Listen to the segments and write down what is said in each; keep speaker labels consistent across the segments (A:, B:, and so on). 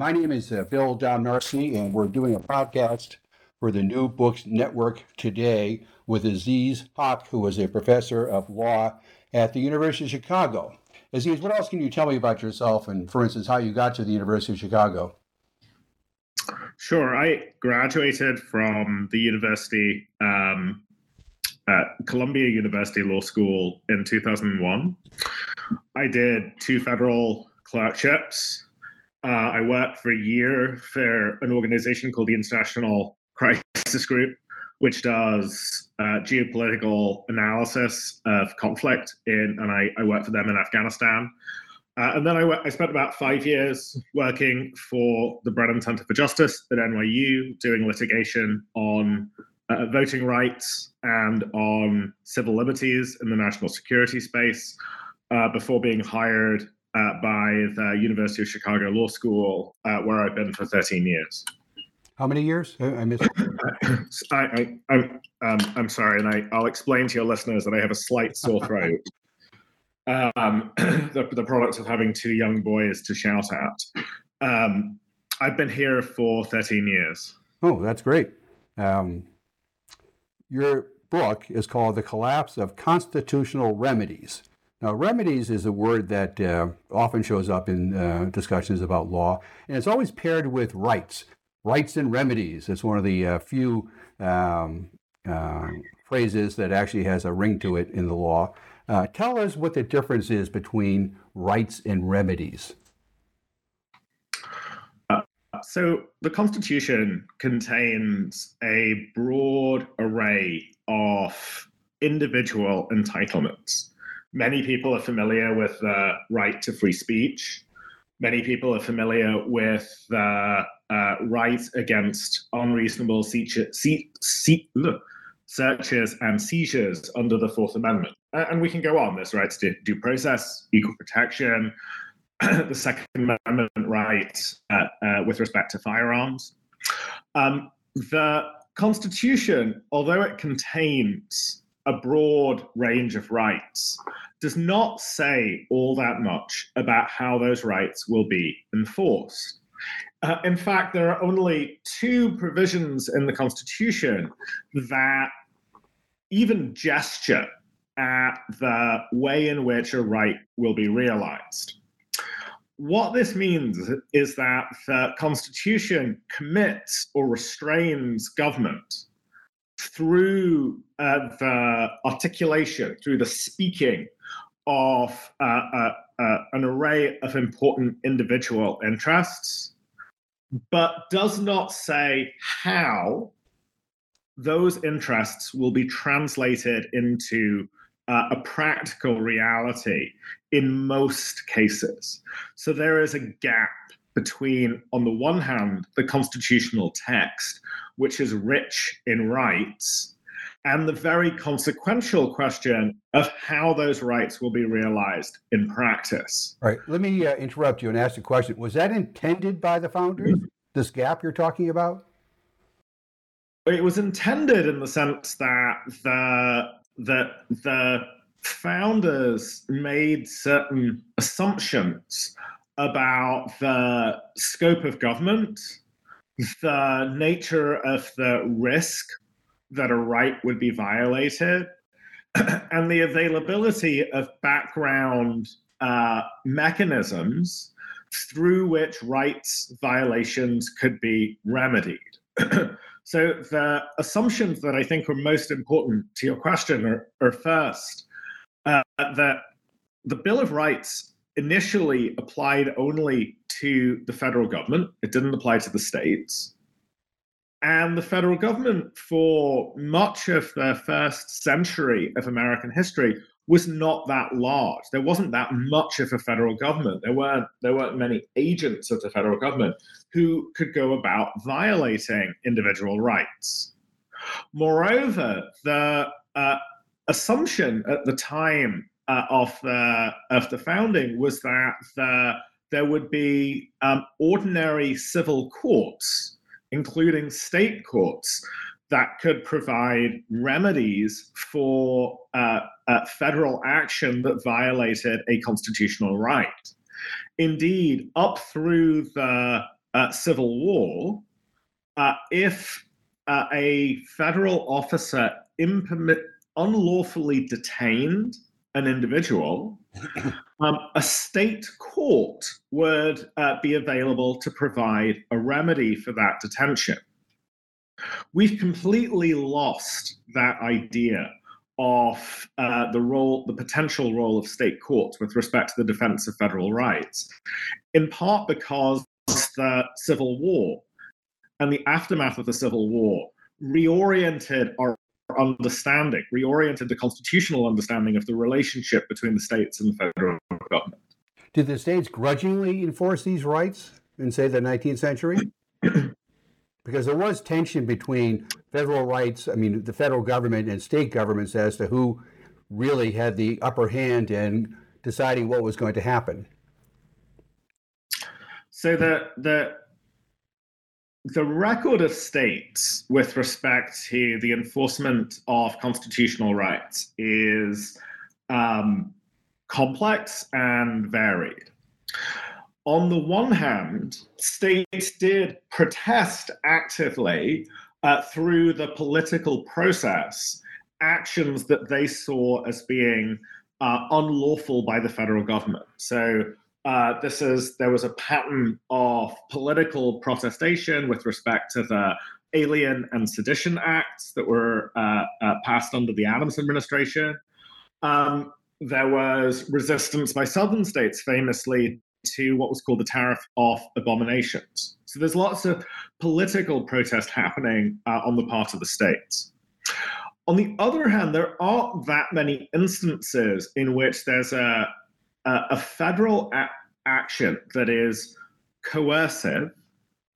A: My name is uh, Bill Domnarski, and we're doing a podcast for the New Books Network today with Aziz Huq, who is a professor of law at the University of Chicago. Aziz, what else can you tell me about yourself and, for instance, how you got to the University of Chicago?
B: Sure. I graduated from the university, um, at Columbia University Law School in 2001. I did two federal clerkships. Uh, I worked for a year for an organization called the International Crisis Group, which does uh, geopolitical analysis of conflict in, and I, I worked for them in Afghanistan. Uh, and then I, I spent about five years working for the Brennan Center for Justice at NYU, doing litigation on uh, voting rights and on civil liberties in the national security space uh, before being hired uh, by the University of Chicago Law School, uh, where I've been for 13 years.
A: How many years? I missed.
B: I, I, I'm, um, I'm sorry, and I, I'll explain to your listeners that I have a slight sore throat. um, the, the product of having two young boys to shout at. Um, I've been here for 13 years.
A: Oh, that's great. Um, your book is called The Collapse of Constitutional Remedies. Now, remedies is a word that uh, often shows up in uh, discussions about law, and it's always paired with rights. Rights and remedies. It's one of the uh, few um, uh, phrases that actually has a ring to it in the law. Uh, tell us what the difference is between rights and remedies.
B: Uh, so, the Constitution contains a broad array of individual entitlements Many people are familiar with the right to free speech. Many people are familiar with the uh, right against unreasonable searches and seizures under the Fourth Amendment. And we can go on. There's rights to due process, equal protection, the Second Amendment right uh, uh, with respect to firearms. Um, the Constitution, although it contains a broad range of rights does not say all that much about how those rights will be enforced. Uh, in fact, there are only two provisions in the Constitution that even gesture at the way in which a right will be realized. What this means is that the Constitution commits or restrains government through uh, the articulation, through the speaking of uh, uh, uh, an array of important individual interests, but does not say how those interests will be translated into uh, a practical reality in most cases. So there is a gap between, on the one hand, the constitutional text, which is rich in rights, and the very consequential question of how those rights will be realized in practice.
A: All right. Let me uh, interrupt you and ask a question. Was that intended by the founders, this gap you're talking about?
B: It was intended in the sense that the, the, the founders made certain assumptions about the scope of government, the nature of the risk that a right would be violated, and the availability of background uh, mechanisms through which rights violations could be remedied. so, the assumptions that I think are most important to your question are, are first uh, that the Bill of Rights initially applied only to the federal government, it didn't apply to the states. And the federal government, for much of the first century of American history, was not that large. There wasn't that much of a federal government. There weren't there weren't many agents of the federal government who could go about violating individual rights. Moreover, the uh, assumption at the time uh, of the of the founding was that the, there would be um, ordinary civil courts, including state courts, that could provide remedies for uh, uh, federal action that violated a constitutional right. Indeed, up through the uh, Civil War, uh, if uh, a federal officer impermit, unlawfully detained an individual, um, a state court would uh, be available to provide a remedy for that detention. We've completely lost that idea of uh, the role, the potential role of state courts with respect to the defense of federal rights, in part because the Civil War and the aftermath of the Civil War reoriented our understanding, reoriented the constitutional understanding of the relationship between the states and the federal government.
A: Did the states grudgingly enforce these rights in, say, the 19th century? because there was tension between federal rights, I mean, the federal government and state governments as to who really had the upper hand in deciding what was going to happen.
B: So the the the record of states with respect to the enforcement of constitutional rights is um, complex and varied. On the one hand, states did protest actively uh, through the political process actions that they saw as being uh, unlawful by the federal government. So uh, this is there was a pattern of political protestation with respect to the Alien and Sedition Acts that were uh, uh, passed under the Adams administration. Um, there was resistance by southern states, famously, to what was called the Tariff of Abominations. So there's lots of political protest happening uh, on the part of the states. On the other hand, there aren't that many instances in which there's a uh, a federal a- action that is coercive,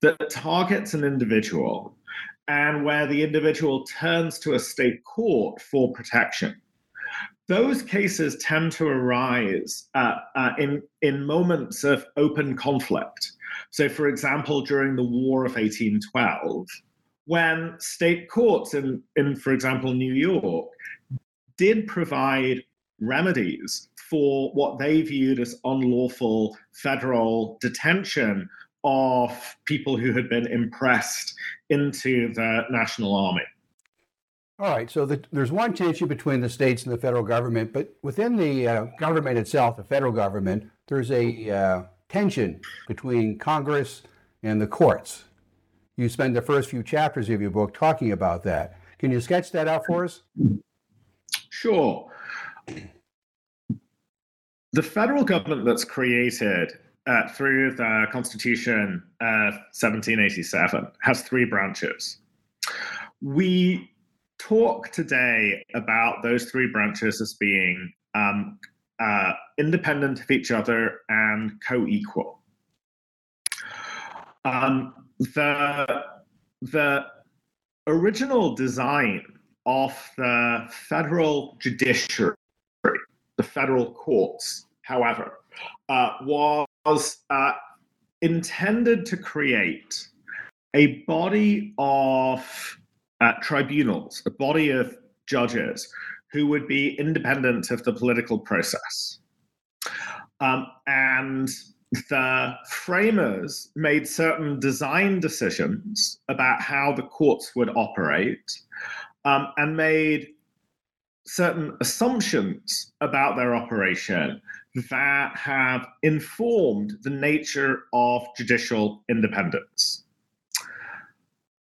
B: that targets an individual, and where the individual turns to a state court for protection. Those cases tend to arise uh, uh, in, in moments of open conflict. So, for example, during the War of 1812, when state courts in, in for example, New York, did provide remedies for what they viewed as unlawful federal detention of people who had been impressed into the National Army.
A: All right, so the, there's one tension between the states and the federal government, but within the uh, government itself, the federal government, there's a uh, tension between Congress and the courts. You spend the first few chapters of your book talking about that. Can you sketch that out for us?
B: Sure the federal government that's created uh, through the Constitution uh, 1787 has three branches. We talk today about those three branches as being um, uh, independent of each other and co equal. Um, the, the original design of the federal judiciary federal courts, however, uh, was uh, intended to create a body of uh, tribunals, a body of judges who would be independent of the political process. Um, and the framers made certain design decisions about how the courts would operate um, and made certain assumptions about their operation that have informed the nature of judicial independence.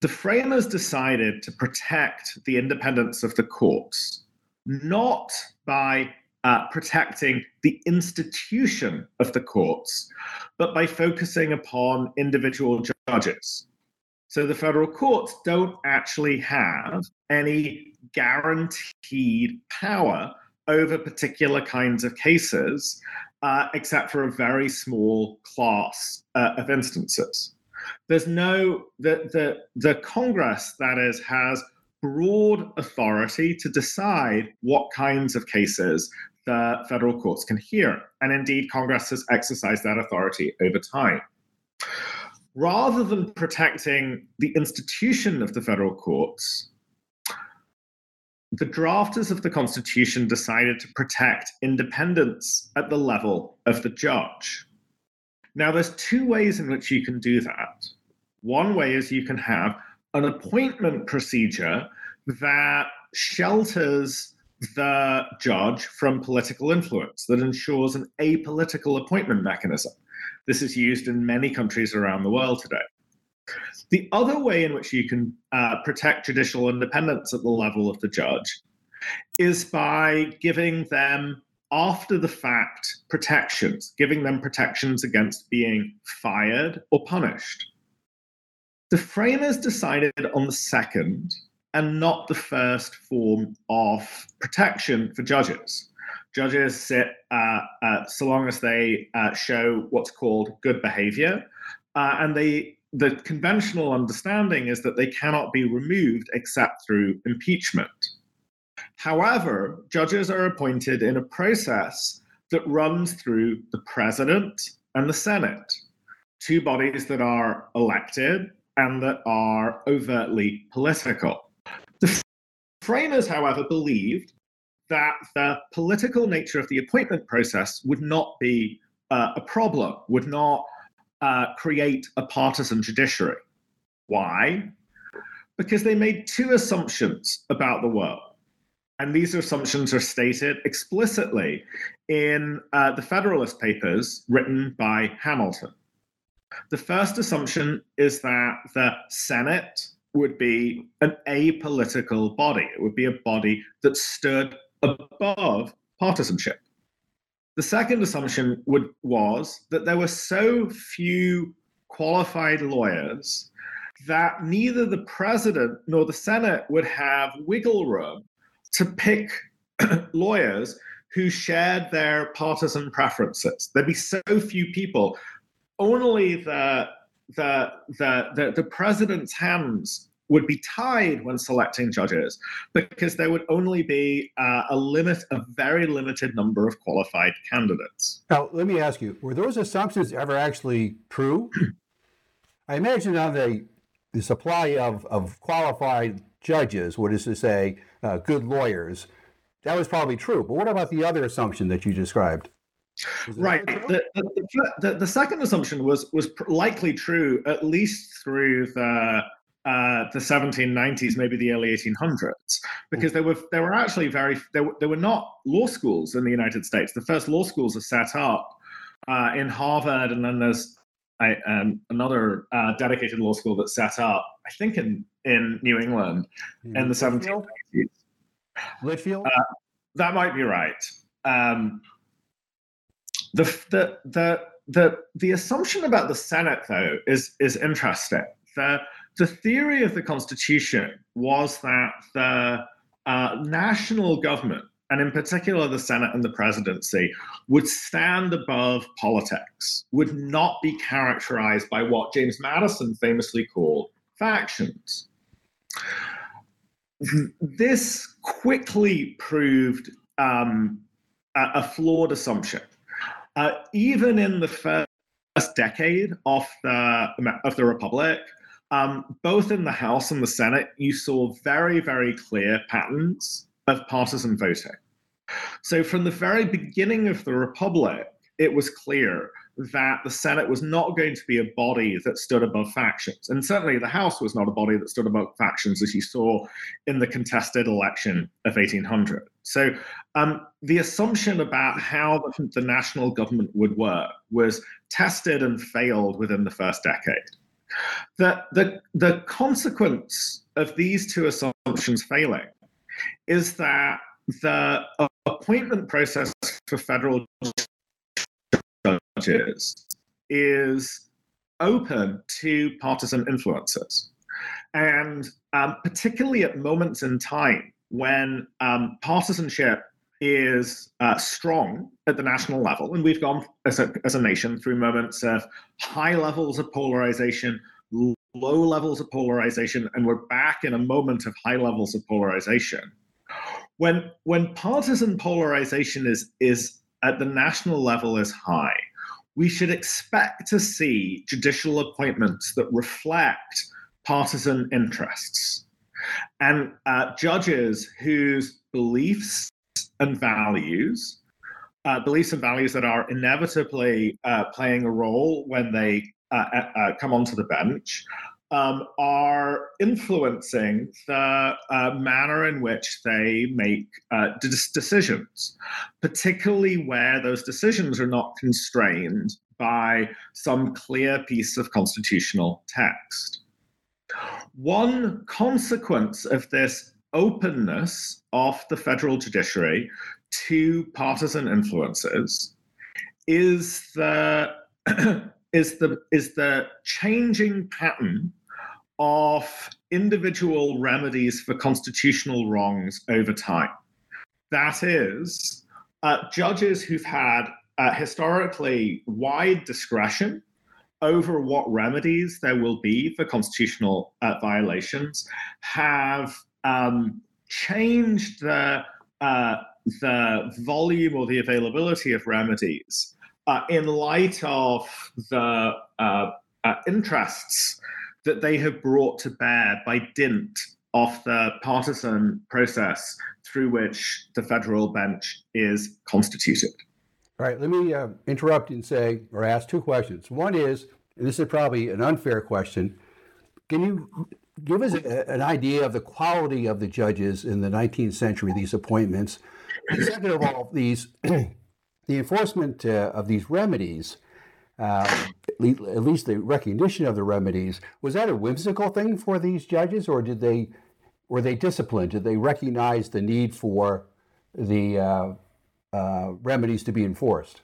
B: The framers decided to protect the independence of the courts, not by uh, protecting the institution of the courts, but by focusing upon individual judges. So the federal courts don't actually have any guaranteed power over particular kinds of cases, uh, except for a very small class uh, of instances. There's no the the the Congress that is has broad authority to decide what kinds of cases the federal courts can hear, and indeed Congress has exercised that authority over time. Rather than protecting the institution of the federal courts, the drafters of the Constitution decided to protect independence at the level of the judge. Now, there's two ways in which you can do that. One way is you can have an appointment procedure that shelters the judge from political influence, that ensures an apolitical appointment mechanism. This is used in many countries around the world today. The other way in which you can uh, protect judicial independence at the level of the judge is by giving them after the fact protections, giving them protections against being fired or punished. The framers decided on the second and not the first form of protection for judges. Judges sit uh, uh, so long as they uh, show what's called good behavior, uh, and they the conventional understanding is that they cannot be removed except through impeachment. However, judges are appointed in a process that runs through the president and the Senate, two bodies that are elected and that are overtly political. The framers, however, believed that the political nature of the appointment process would not be uh, a problem, would not uh, create a partisan judiciary. Why? Because they made two assumptions about the world. And these assumptions are stated explicitly in uh, the Federalist Papers written by Hamilton. The first assumption is that the Senate would be an apolitical body, it would be a body that stood above partisanship. The second assumption would, was that there were so few qualified lawyers that neither the president nor the Senate would have wiggle room to pick lawyers who shared their partisan preferences. There'd be so few people. Only the the the the, the president's hands would be tied when selecting judges because there would only be uh, a limit, a very limited number of qualified candidates.
A: Now, let me ask you: Were those assumptions ever actually true? I imagine on the the supply of, of qualified judges, what is to say, uh, good lawyers, that was probably true. But what about the other assumption that you described?
B: Right. The, the, the, the, second assumption was was likely true, at least through the uh, the 1790s, maybe the early 1800s, because there were there were actually very there were, there were not law schools in the United States. The first law schools are set up uh, in Harvard, and then there's um, another uh, dedicated law school that's set up, I think, in in New England mm-hmm. in the 1790s.
A: Litchfield.
B: Uh, that might be right. Um, the the the the the assumption about the Senate, though, is is interesting. The the theory of the Constitution was that the uh, national government, and in particular the Senate and the presidency, would stand above politics, would not be characterized by what James Madison famously called factions. This quickly proved um, a, flawed assumption. Uh, even in the first decade of the, of the Republic, um, both in the House and the Senate, you saw very, very clear patterns of partisan voting. So, from the very beginning of the Republic, it was clear that the Senate was not going to be a body that stood above factions. And certainly the House was not a body that stood above factions, as you saw in the contested election of 1800. So um, the assumption about how the, the national government would work was tested and failed within the first decade. The, the, the consequence of these two assumptions failing is that the appointment process for federal judges is open to partisan influences. And um, particularly at moments in time when um, partisanship is uh, strong at the national level, and we've gone as a, as a nation through moments of high levels of polarization, low levels of polarization, and we're back in a moment of high levels of polarization. When when partisan polarization is is at the national level is high, we should expect to see judicial appointments that reflect partisan interests and uh, judges whose beliefs and values, uh, beliefs and values that are inevitably uh, playing a role when they uh, uh, uh, come onto the bench, um, are influencing the uh, manner in which they make decisions, particularly where those decisions are not constrained by some clear piece of constitutional text. One consequence of this openness of the federal judiciary to partisan influences is the is the is the changing pattern of individual remedies for constitutional wrongs over time. That is, uh, judges who've had uh, historically wide discretion over what remedies there will be for constitutional uh, violations have um, changed the uh, the volume or the availability of remedies uh, in light of the uh, uh, interests that they have brought to bear by dint of the partisan process through which the federal bench is constituted.
A: All right, let me uh, interrupt and say or ask two questions. One is, and this is probably an unfair question, can you give us a, an idea of the quality of the judges in the 19th century, these appointments? And second of all, these the enforcement uh, of these remedies, uh, at least the recognition of the remedies, was that a whimsical thing for these judges, or did they were they disciplined? Did they recognize the need for the uh, uh, remedies to be enforced?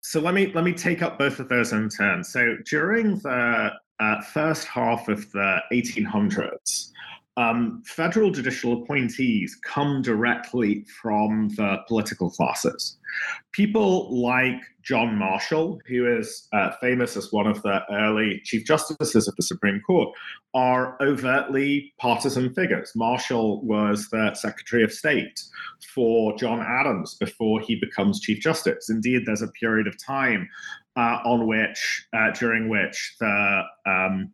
B: So let me let me take up both of those in turn. So during the uh, first half of the 1800s, um, federal judicial appointees come directly from the political classes. People like John Marshall, who is uh, famous as one of the early Chief Justices of the Supreme Court, are overtly partisan figures. Marshall was the Secretary of State for John Adams before he becomes Chief Justice. Indeed, there's a period of time on which, uh, during which the um,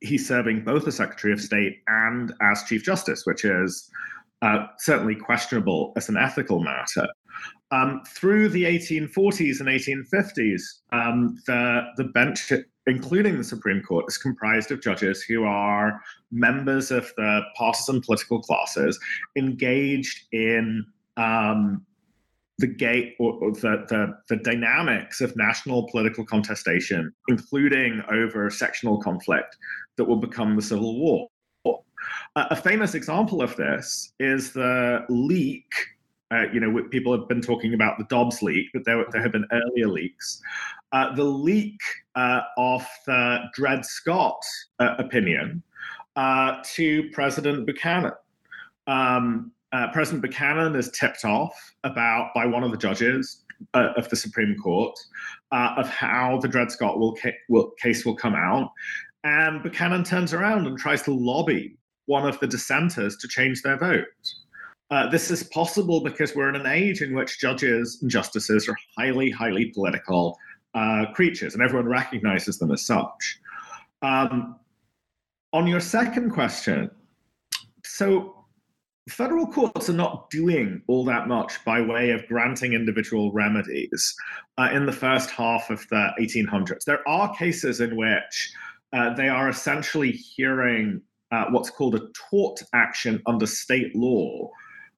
B: he's serving both as Secretary of State and as Chief Justice, which is uh, certainly questionable as an ethical matter. Um, through the 1840s and 1850s, um, the, the bench, including the Supreme Court, is comprised of judges who are members of the partisan political classes engaged in um, the gate or, or the, the, the dynamics of national political contestation, including over sectional conflict that will become the Civil War. A famous example of this is the leak. Uh, you know, people have been talking about the Dobbs leak, but there, there have been earlier leaks. Uh, the leak uh, of the Dred Scott uh, opinion uh, to President Buchanan. Um, President Buchanan is tipped off about by one of the judges of the Supreme Court of how the Dred Scott will, ca- will, case will come out, and Buchanan turns around and tries to lobby one of the dissenters to change their vote. Uh, this is possible because we're in an age in which judges and justices are highly, highly political uh, creatures, and everyone recognizes them as such. Um, on your second question, so federal courts are not doing all that much by way of granting individual remedies uh, in the first half of the 1800s. There are cases in which uh, they are essentially hearing uh, what's called a tort action under state law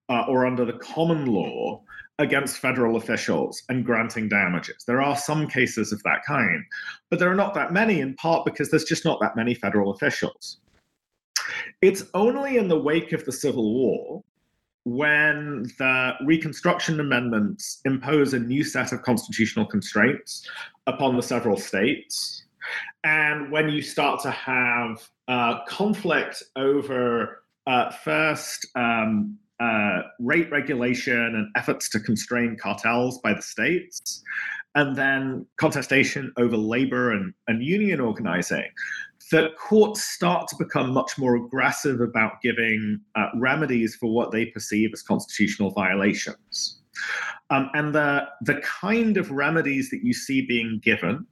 B: uh, or under the common law against federal officials and granting damages. There are some cases of that kind, but there are not that many, in part because there's just not that many federal officials. It's only in the wake of the Civil War when the Reconstruction Amendments impose a new set of constitutional constraints upon the several states and when you start to have uh, conflict over uh, first um, uh, rate regulation and efforts to constrain cartels by the states, and then contestation over labor and, and union organizing, that courts start to become much more aggressive about giving uh, remedies for what they perceive as constitutional violations. Um, and the, the kind of remedies that you see being given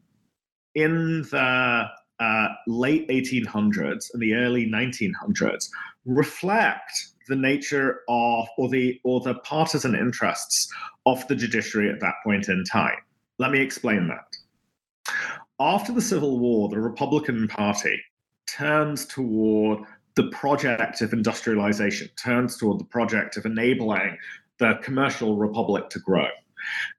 B: in the uh, late 1800s and the early 1900s reflect the nature of or the or the partisan interests of the judiciary at that point in time. Let me explain that. After the Civil War, the Republican Party turns toward the project of industrialization, turns toward the project of enabling the commercial republic to grow.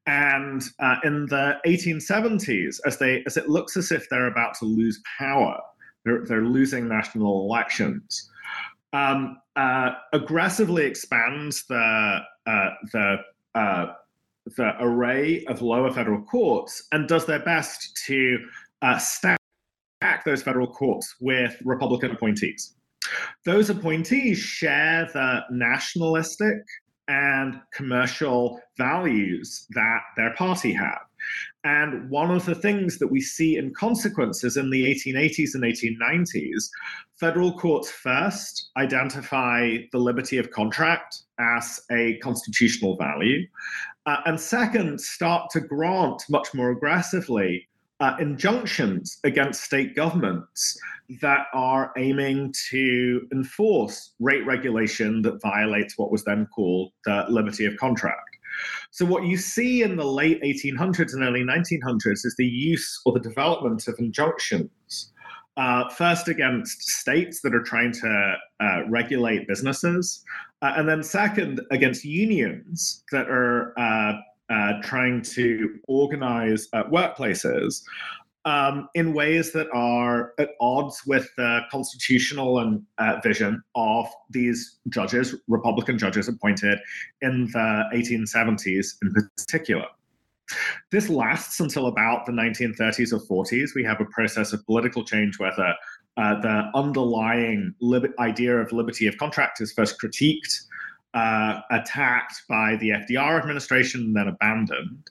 B: And uh, in the 1870s, as they as it looks as if they're about to lose power, they're, they're losing national elections. Um, uh, aggressively expands the uh, the uh, the array of lower federal courts and does their best to uh, stack those federal courts with Republican appointees. Those appointees share the nationalistic and commercial values that their party have. And one of the things that we see in consequences in the 1880s and 1890s, federal courts first identify the liberty of contract as a constitutional value, uh, and second, start to grant much more aggressively uh, injunctions against state governments that are aiming to enforce rate regulation that violates what was then called the liberty of contract. So, what you see in the late 1800s and early 1900s is the use or the development of injunctions. Uh, first, against states that are trying to uh, regulate businesses, uh, and then second, against unions that are uh, uh, trying to organize uh, workplaces um, in ways that are at odds with the constitutional and vision of these judges, Republican judges appointed in the 1870s in particular. This lasts until about the 1930s or 40s. We have a process of political change where the, uh, the underlying lib- idea of liberty of contract is first critiqued uh, attacked by the FDR administration and then abandoned.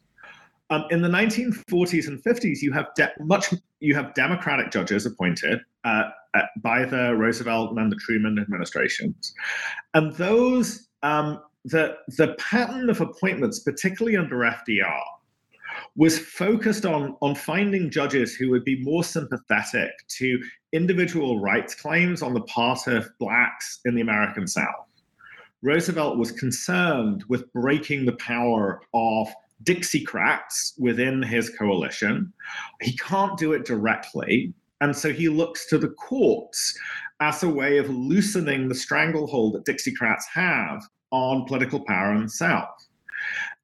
B: Um, in the 1940s and 50s, you have de- much you have Democratic judges appointed uh, by the Roosevelt and then the Truman administrations, and those um, the the pattern of appointments, particularly under FDR, was focused on on finding judges who would be more sympathetic to individual rights claims on the part of blacks in the American South. Roosevelt was concerned with breaking the power of Dixiecrats within his coalition. He can't do it directly. And so he looks to the courts as a way of loosening the stranglehold that Dixiecrats have on political power in the South.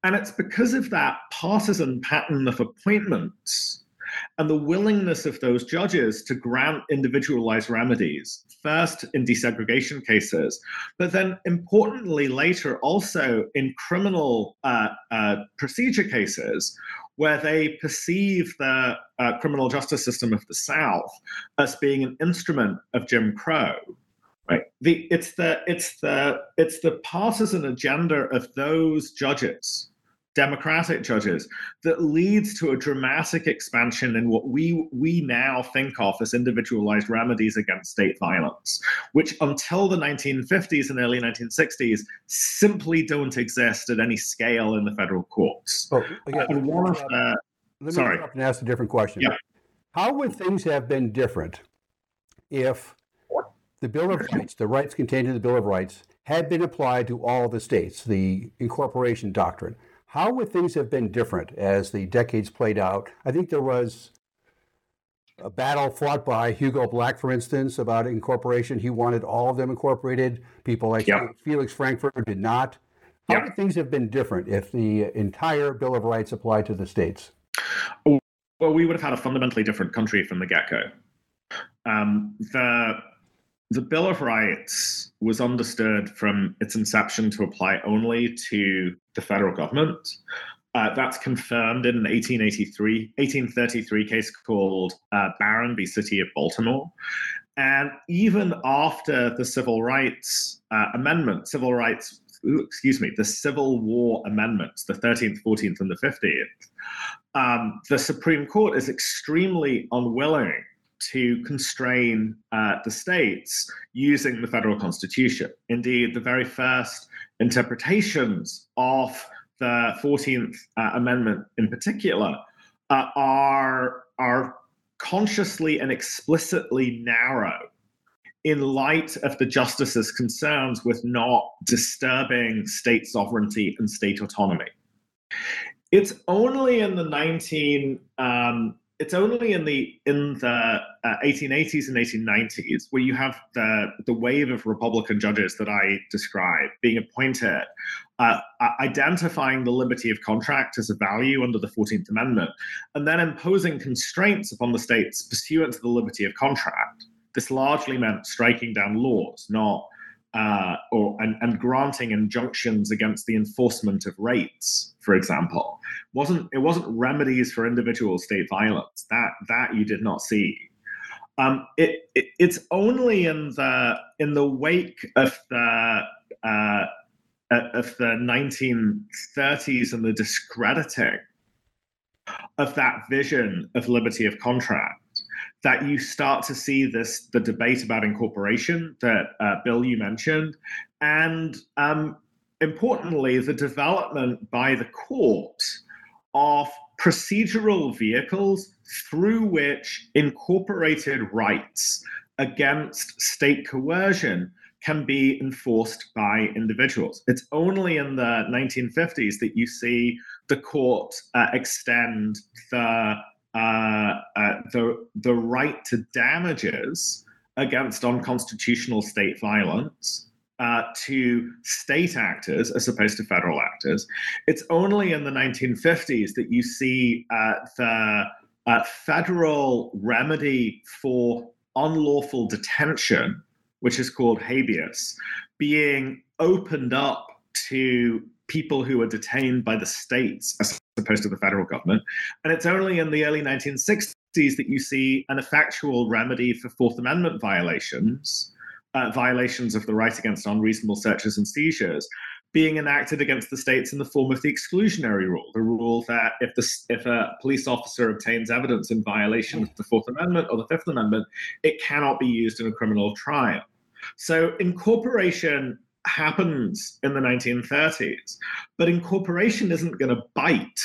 B: And it's because of that partisan pattern of appointments and the willingness of those judges to grant individualized remedies, first in desegregation cases, but then importantly later also in criminal uh, uh, procedure cases where they perceive the uh, criminal justice system of the South as being an instrument of Jim Crow. Right. The, it's the it's the it's the partisan agenda of those judges Democratic judges that leads to a dramatic expansion in what we we now think of as individualized remedies against state violence, which until the 1950s and early 1960s simply don't exist at any scale in the federal courts.
A: Oh, again, uh, let me
B: sorry.
A: and ask a different question.
B: Yeah.
A: How would things have been different if the Bill of Rights, the rights contained in the Bill of Rights, had been applied to all the states, the incorporation doctrine? How would things have been different as the decades played out? I think there was a battle fought by Hugo Black, for instance, about incorporation. He wanted all of them incorporated. People like
B: Yep.
A: Felix Frankfurter did not. How
B: Yep.
A: would things have been different if the entire Bill of Rights applied to the states?
B: Well, we would have had a fundamentally different country from the get go. Um, the the Bill of Rights was understood from its inception to apply only to the federal government. Uh, that's confirmed in an 1883, 1833 case called uh, Barron v. City of Baltimore. And even after the Civil Rights uh, Amendment, Civil Rights excuse me, the Civil War amendments, the 13th, 14th, and the 15th, um, the Supreme Court is extremely unwilling to constrain uh, the states using the federal constitution. Indeed, the very first interpretations of the 14th uh, Amendment in particular uh, are, are consciously and explicitly narrow in light of the justice's concerns with not disturbing state sovereignty and state autonomy. It's only in the 19 um, it's only in the in the uh, 1880s and 1890s where you have the the wave of Republican judges that I describe being appointed, uh, identifying the liberty of contract as a value under the 14th Amendment, and then imposing constraints upon the states pursuant to the liberty of contract. This largely meant striking down laws, not uh, or and, and granting injunctions against the enforcement of rates for example, wasn't it wasn't remedies for individual state violence that that you did not see. Um, it, it, it's only in the in the wake of the uh, of the 1930s and the discrediting of that vision of liberty of contract that you start to see this the debate about incorporation that uh, Bill you mentioned, and um, importantly, the development by the court of procedural vehicles through which incorporated rights against state coercion can be enforced by individuals. It's only in the 1950s that you see the court uh, extend the, uh, uh, the, the right to damages against unconstitutional state violence uh, to state actors as opposed to federal actors. It's only in the 1950s that you see uh, the federal remedy for unlawful detention, which is called habeas, being opened up to people who are detained by the states as opposed to the federal government. And it's only in the early 1960s that you see an effectual remedy for Fourth Amendment violations uh, violations of the right against unreasonable searches and seizures being enacted against the states in the form of the exclusionary rule, the rule that if the if a police officer obtains evidence in violation of the Fourth Amendment or the Fifth Amendment, it cannot be used in a criminal trial. So incorporation happens in the 1930s, but incorporation isn't going to bite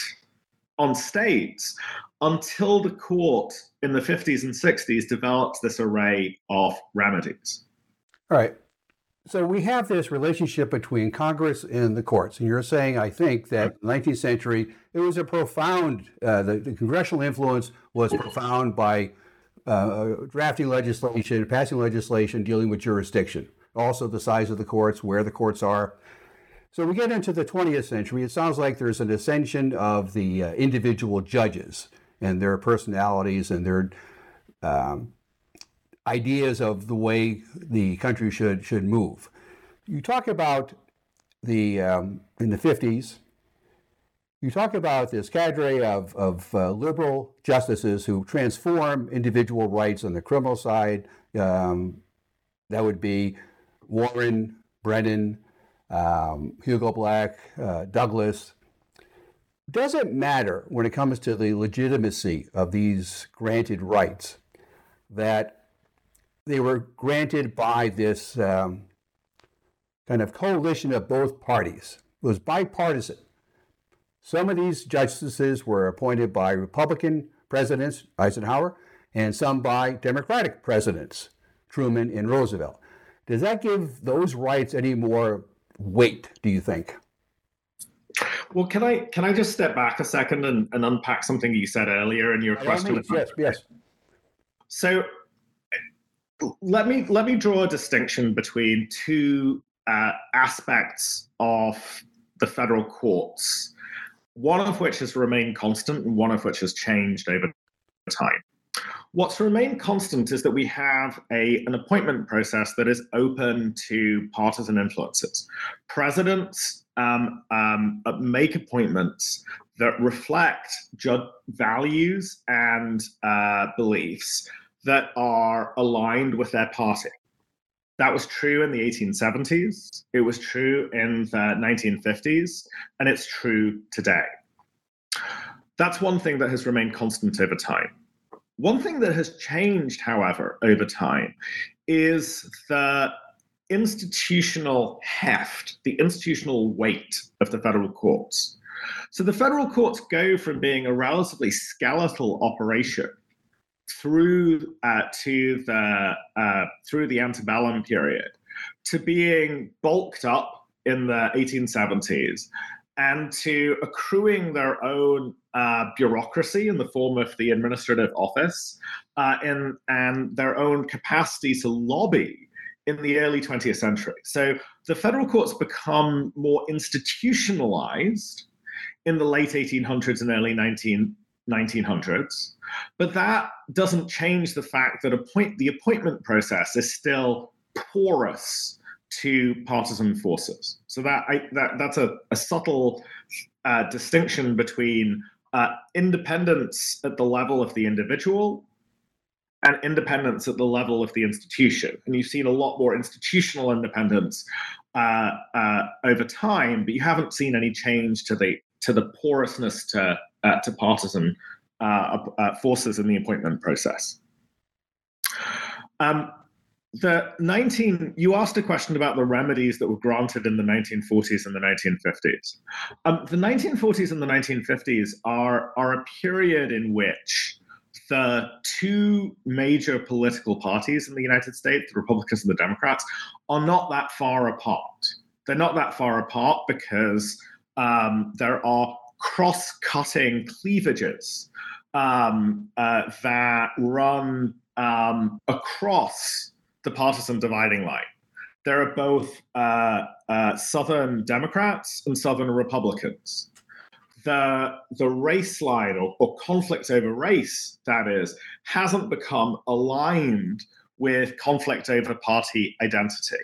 B: on states until the court in the 50s and 60s develops this array of remedies.
A: All right. So we have this relationship between Congress and the courts, and you're saying, I think, that in the 19th century it was a profound. Uh, the, the, congressional influence was profound by uh, drafting legislation, passing legislation, dealing with jurisdiction. Also, the size of the courts, where the courts are. So we get into the 20th century. It sounds like there's an ascension of the uh, individual judges and their personalities and their um, ideas of the way the country should should move. You talk about the um, in the 50s. You talk about this cadre of, of uh, liberal justices who transform individual rights on the criminal side. Um, that would be Warren, Brennan, um, Hugo Black, uh, Douglas. Doesn't matter when it comes to the legitimacy of these granted rights that they were granted by this um, kind of coalition of both parties. It was bipartisan. Some of these justices were appointed by Republican presidents, Eisenhower, and some by Democratic presidents, Truman and Roosevelt. Does that give those rights any more weight, do you think?
B: Well, can I can I just step back a second and, and unpack something you said earlier in your question?
A: yes, yes.
B: So let me let me draw a distinction between two uh, aspects of the federal courts, one of which has remained constant and one of which has changed over time. What's remained constant is that we have a, an appointment process that is open to partisan influences. Presidents um, um, make appointments that reflect values and uh, beliefs that are aligned with their party. That was true in the 1870s, it was true in the 1950s, and it's true today. That's one thing that has remained constant over time. One thing that has changed, however, over time is the institutional heft, the institutional weight of the federal courts. So the federal courts go from being a relatively skeletal operation through uh, to the uh, through the antebellum period to being bulked up in the 1870s and to accruing their own uh, bureaucracy in the form of the administrative office uh, and, and their own capacity to lobby in the early 20th century. So the federal courts become more institutionalized in the late 1800s and early 19, 1900s. But that doesn't change the fact that appoint, the appointment process is still porous to partisan forces. So that I, that that's a, a subtle uh, distinction between uh, independence at the level of the individual and independence at the level of the institution. And you've seen a lot more institutional independence uh, uh over time, but you haven't seen any change to the to the porousness to uh, to partisan uh, forces in the appointment process. Um, the 19 you asked a question about the remedies that were granted in the 1940s and the 1950s um, the 1940s and the 1950s are are a period in which the two major political parties in the united states the republicans and the democrats are not that far apart. They're not that far apart because um, there are cross-cutting cleavages um, uh, that run um, across the partisan dividing line. There are both uh, uh, Southern Democrats and Southern Republicans. The, the race line or, or conflict over race, that is, hasn't become aligned with conflict over party identity.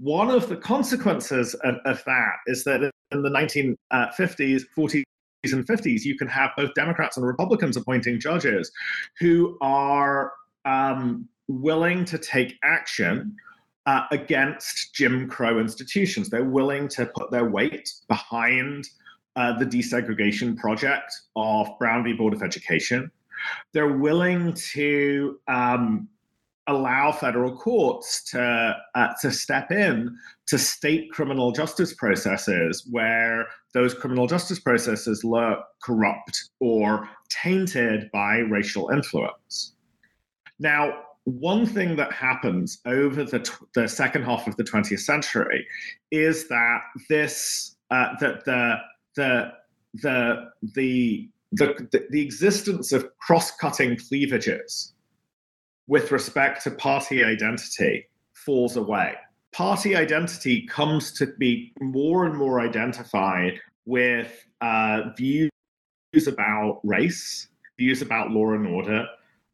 B: One of the consequences of, of that is that in the 1950s, 40s, and 50s, you can have both Democrats and Republicans appointing judges who are um, willing to take action uh, against Jim Crow institutions. They're willing to put their weight behind uh, the desegregation project of Brown v. Board of Education. They're willing to um, allow federal courts to uh, to step in to state criminal justice processes where those criminal justice processes look corrupt or tainted by racial influence. Now, one thing that happens over the, the second half of the 20th century is that this uh, that the the the the the, the existence of cross-cutting cleavages with respect to party identity falls away. Party identity comes to be more and more identified with uh, views about race, views about law and order,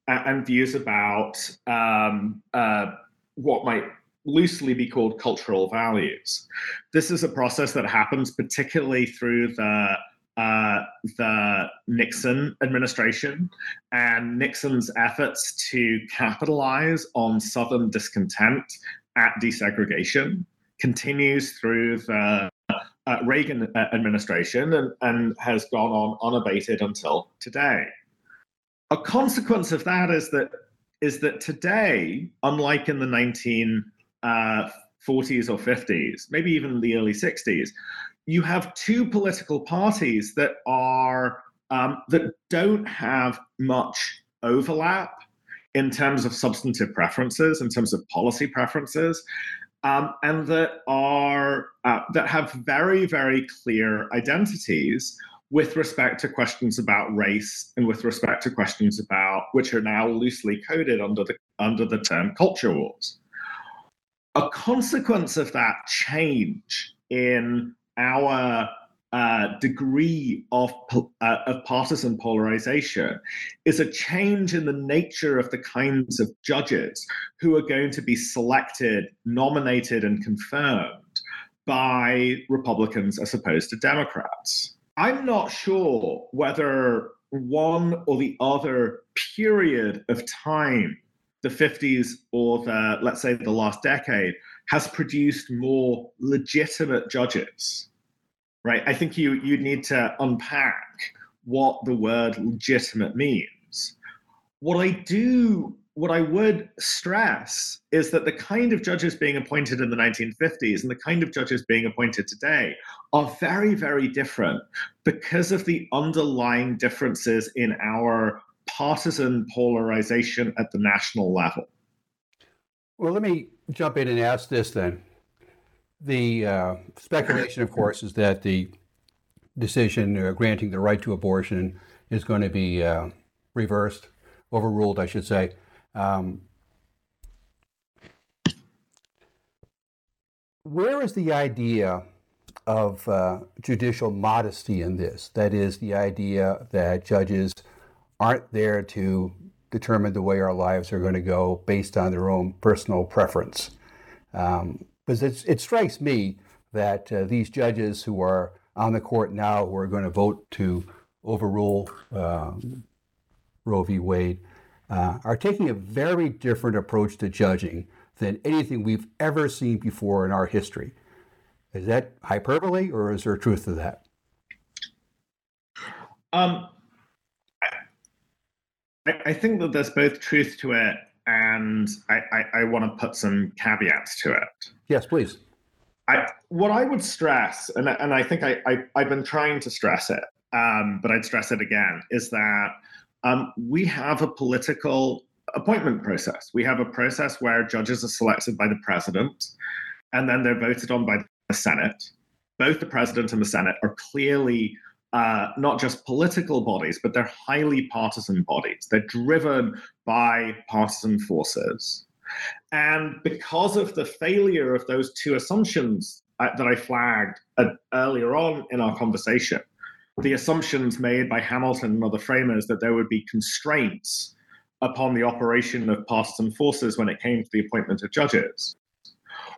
B: and views about um, uh, what might loosely be called cultural values. This is a process that happens particularly through the uh, the Nixon administration and Nixon's efforts to capitalize on Southern discontent at desegregation continues through the uh, Reagan administration and, and has gone on unabated until today a consequence of that is that is that today, unlike in the 1940s uh, or 50s, maybe even the early 60s, you have two political parties that are um, that don't have much overlap in terms of substantive preferences, in terms of policy preferences, um, and that are uh, that have very very clear identities with respect to questions about race and with respect to questions about which are now loosely coded under the under the term culture wars. A consequence of that change in our uh, degree of, uh, of partisan polarization is a change in the nature of the kinds of judges who are going to be selected, nominated, and confirmed by Republicans as opposed to Democrats. I'm not sure whether one or the other period of time the 50s or the, let's say, the last decade has produced more legitimate judges, right? I think you, you need to unpack what the word legitimate means. What I do what I would stress is that the kind of judges being appointed in the 1950s and the kind of judges being appointed today are very, very different because of the underlying differences in our partisan polarization at the national level.
A: Well, let me jump in and ask this then. The uh, speculation, of course, is that the decision uh, granting the right to abortion is going to be uh, reversed, overruled, I should say. Um, where is the idea of uh, judicial modesty in this? That is, the idea that judges aren't there to determine the way our lives are going to go based on their own personal preference. Um, because it strikes me that uh, these judges who are on the court now, who are going to vote to overrule uh, Roe v. Wade, uh, are taking a very different approach to judging than anything we've ever seen before in our history. Is that hyperbole or is there truth to that?
B: Um, I, I think that there's both truth to it and I, I, I want to put some caveats to it.
A: Yes, please.
B: I, what I would stress, and, and I think I, I, I've been trying to stress it, um, but I'd stress it again, is that um, we have a political appointment process. We have a process where judges are selected by the president and then they're voted on by the Senate. Both the president and the Senate are clearly uh, not just political bodies, but they're highly partisan bodies. They're driven by partisan forces. And because of the failure of those two assumptions uh, that I flagged uh, earlier on in our conversation, the assumptions made by Hamilton and other framers that there would be constraints upon the operation of partisan forces when it came to the appointment of judges.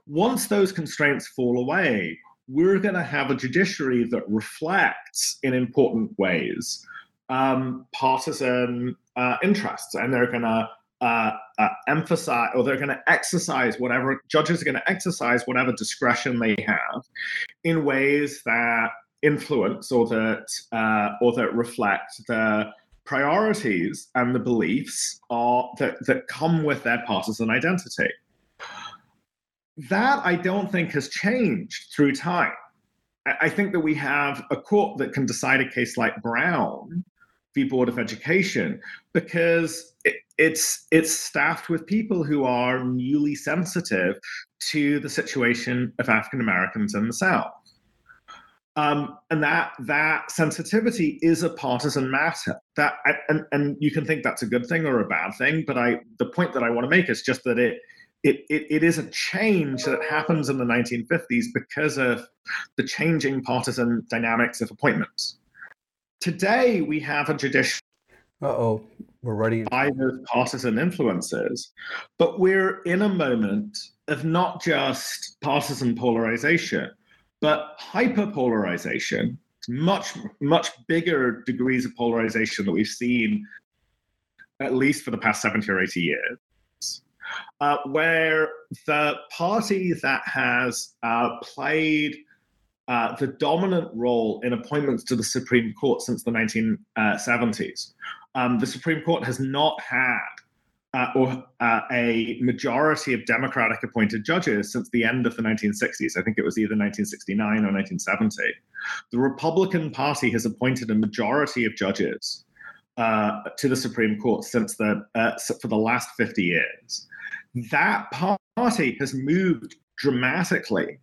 B: Once those constraints fall away, we're going to have a judiciary that reflects in important ways um, partisan uh, interests, and they're going to uh, uh, emphasize or they're going to exercise whatever judges are going to exercise whatever discretion they have in ways that influence or that uh, or that reflect the priorities and the beliefs are that, that come with their partisan identity. That I don't think has changed through time. I think that we have a court that can decide a case like Brown v. Board of Education because it, it's it's staffed with people who are newly sensitive to the situation of African Americans in the South. Um, and that that sensitivity is a partisan matter. That and, and you can think that's a good thing or a bad thing, but I the point that I want to make is just that it it, it, it is a change that happens in the 1950s because of the changing partisan dynamics of appointments. Today, we have a judicial.
A: Uh oh, we're running
B: by those partisan influences, but we're in a moment of not just partisan polarization, but hyperpolarization, much, much bigger degrees of polarization that we've seen at least for the past 70 or 80 years, uh, where the party that has uh, played uh, the dominant role in appointments to the Supreme Court since the 1970s, um, the Supreme Court has not had uh, or uh, a majority of Democratic appointed judges since the end of the 1960s. I think it was either 1969 or 1970. The Republican Party has appointed a majority of judges uh, to the Supreme Court since the uh, for the last 50 years. That party has moved dramatically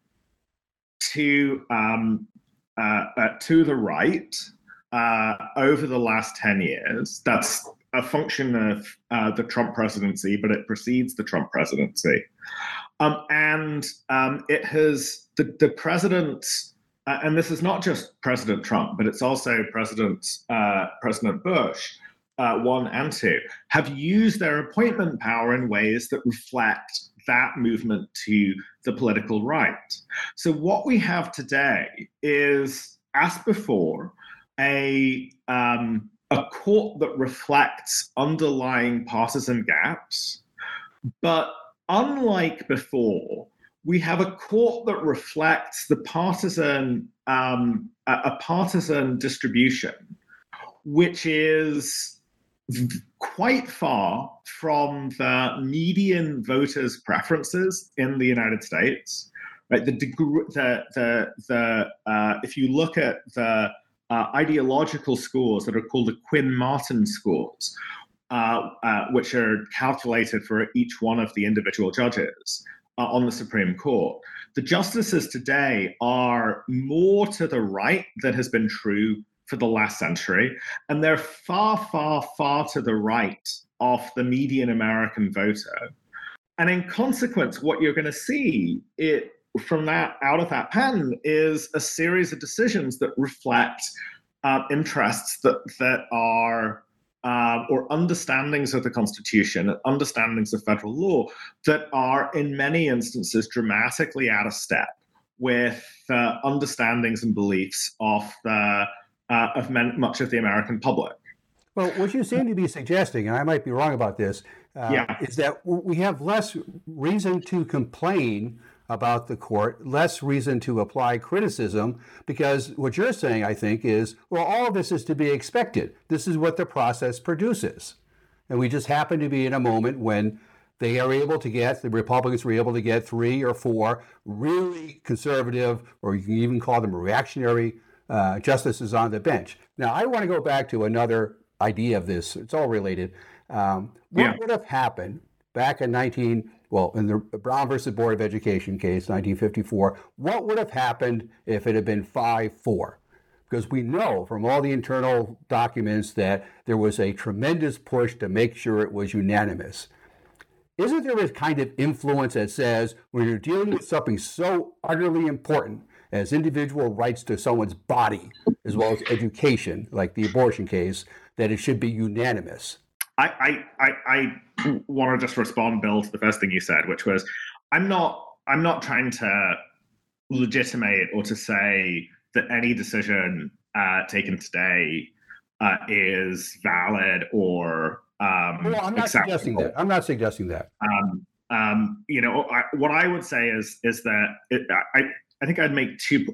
B: to um, uh, uh, to the right over the last 10 years. That's a function of uh, the Trump presidency, but it precedes the Trump presidency. Um, and um, it has the, the president, uh, and this is not just President Trump, but it's also President uh, President Bush, uh, one and two, have used their appointment power in ways that reflect that movement to the political right. So what we have today is, as before, a um, a court that reflects underlying partisan gaps, But unlike before, we have a court that reflects the partisan um, a, partisan distribution, which is quite far from the median voters' preferences in the United States. Right, the degree, the the the uh, if you look at the uh, ideological scores that are called the Quinn Martin scores, uh, uh, which are calculated for each one of the individual judges uh, on the Supreme Court. The justices today are more to the right than has been true for the last century, and they're far, far, far to the right of the median American voter. And in consequence, what you're going to see it from that out of that pen is a series of decisions that reflect uh, interests that that are uh, or understandings of the Constitution, understandings of federal law that are, in many instances, dramatically out of step with uh, understandings and beliefs of the uh, of men, much of the American public.
A: Well, what you seem to be suggesting, and I might be wrong about this,
B: uh, yeah.
A: is that we have less reason to complain about the court, less reason to apply criticism, because what you're saying, I think, is well, all of this is to be expected. This is what the process produces. And we just happen to be in a moment when they are able to get, the Republicans were able to get three or four really conservative, or you can even call them reactionary uh, justices on the bench. Now, I want to go back to another idea of this. It's all related. Um, what yeah. would have happened back in 19, well, in the Brown versus Board of Education case, 1954, what would have happened if it had been 5 4? Because we know from all the internal documents that there was a tremendous push to make sure it was unanimous. Isn't there a kind of influence that says when you're dealing with something so utterly important as individual rights to someone's body, as well as education, like the abortion case, that it should be unanimous?
B: I, I, I, I want to just respond, Bill, to the first thing you said, which was, I'm not, I'm not trying to legitimate or to say that any decision uh, taken today uh, is valid or um,
A: well, I'm not acceptable. suggesting that. I'm not suggesting that.
B: Um, um, you know, I, what I would say is is that it, I I think I'd make two.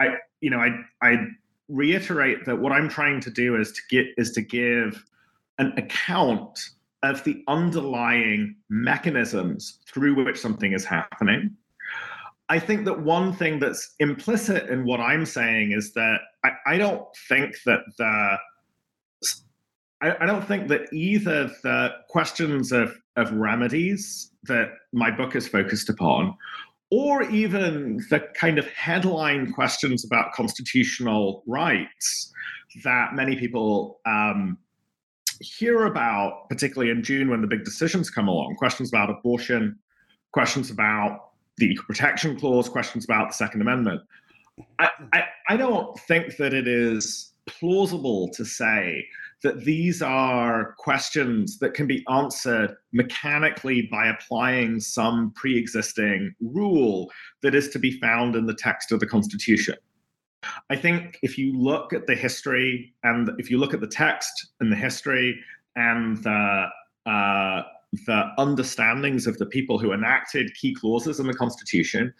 B: I you know I I reiterate that what I'm trying to do is to get is to give an account of the underlying mechanisms through which something is happening. I think that one thing that's implicit in what I'm saying is that I, I don't think that the I, don't think that either the questions of, of remedies that my book is focused upon, or even the kind of headline questions about constitutional rights that many people um, hear about, particularly in June when the big decisions come along, questions about abortion, questions about the Equal Protection Clause, questions about the Second Amendment. I, I, I don't think that it is plausible to say that these are questions that can be answered mechanically by applying some pre existing rule that is to be found in the text of the Constitution. I think if you look at the history and if you look at the text and the history and the uh, the understandings of the people who enacted key clauses in the Constitution,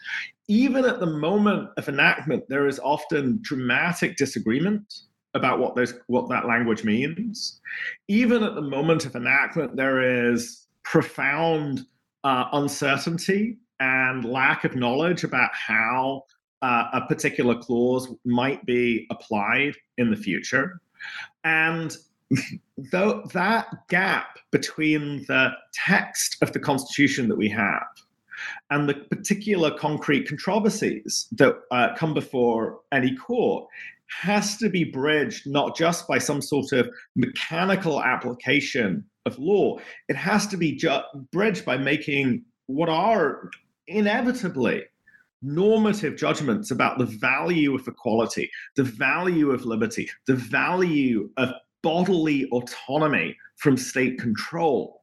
B: even at the moment of enactment, there is often dramatic disagreement about what those what that language means. Even at the moment of enactment, there is profound uh, uncertainty and lack of knowledge about how uh, a particular clause might be applied in the future. And though that gap between the text of the Constitution that we have and the particular concrete controversies that uh, come before any court has to be bridged not just by some sort of mechanical application of law, it has to be ju- bridged by making what are inevitably normative judgments about the value of equality, the value of liberty, the value of bodily autonomy from state control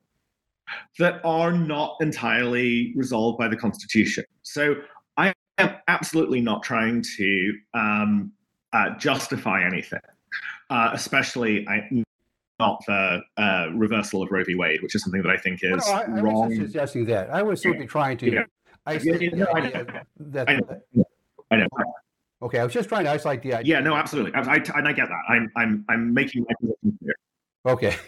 B: that are not entirely resolved by the Constitution. So I am absolutely not trying to um, uh, justify anything, uh, especially I, not the uh, reversal of Roe v. Wade, which is something that I think is
A: no, I, I
B: wrong.
A: wasn't suggesting that. I was simply trying to
B: Yeah.
A: Isolate
B: Yeah, yeah, no,
A: the
B: I know.
A: that.
B: I know. I know.
A: Okay, I was just trying to isolate the idea.
B: Yeah, no, absolutely, I, I, and I get that. I'm, I'm, I'm making my position clear.
A: Okay.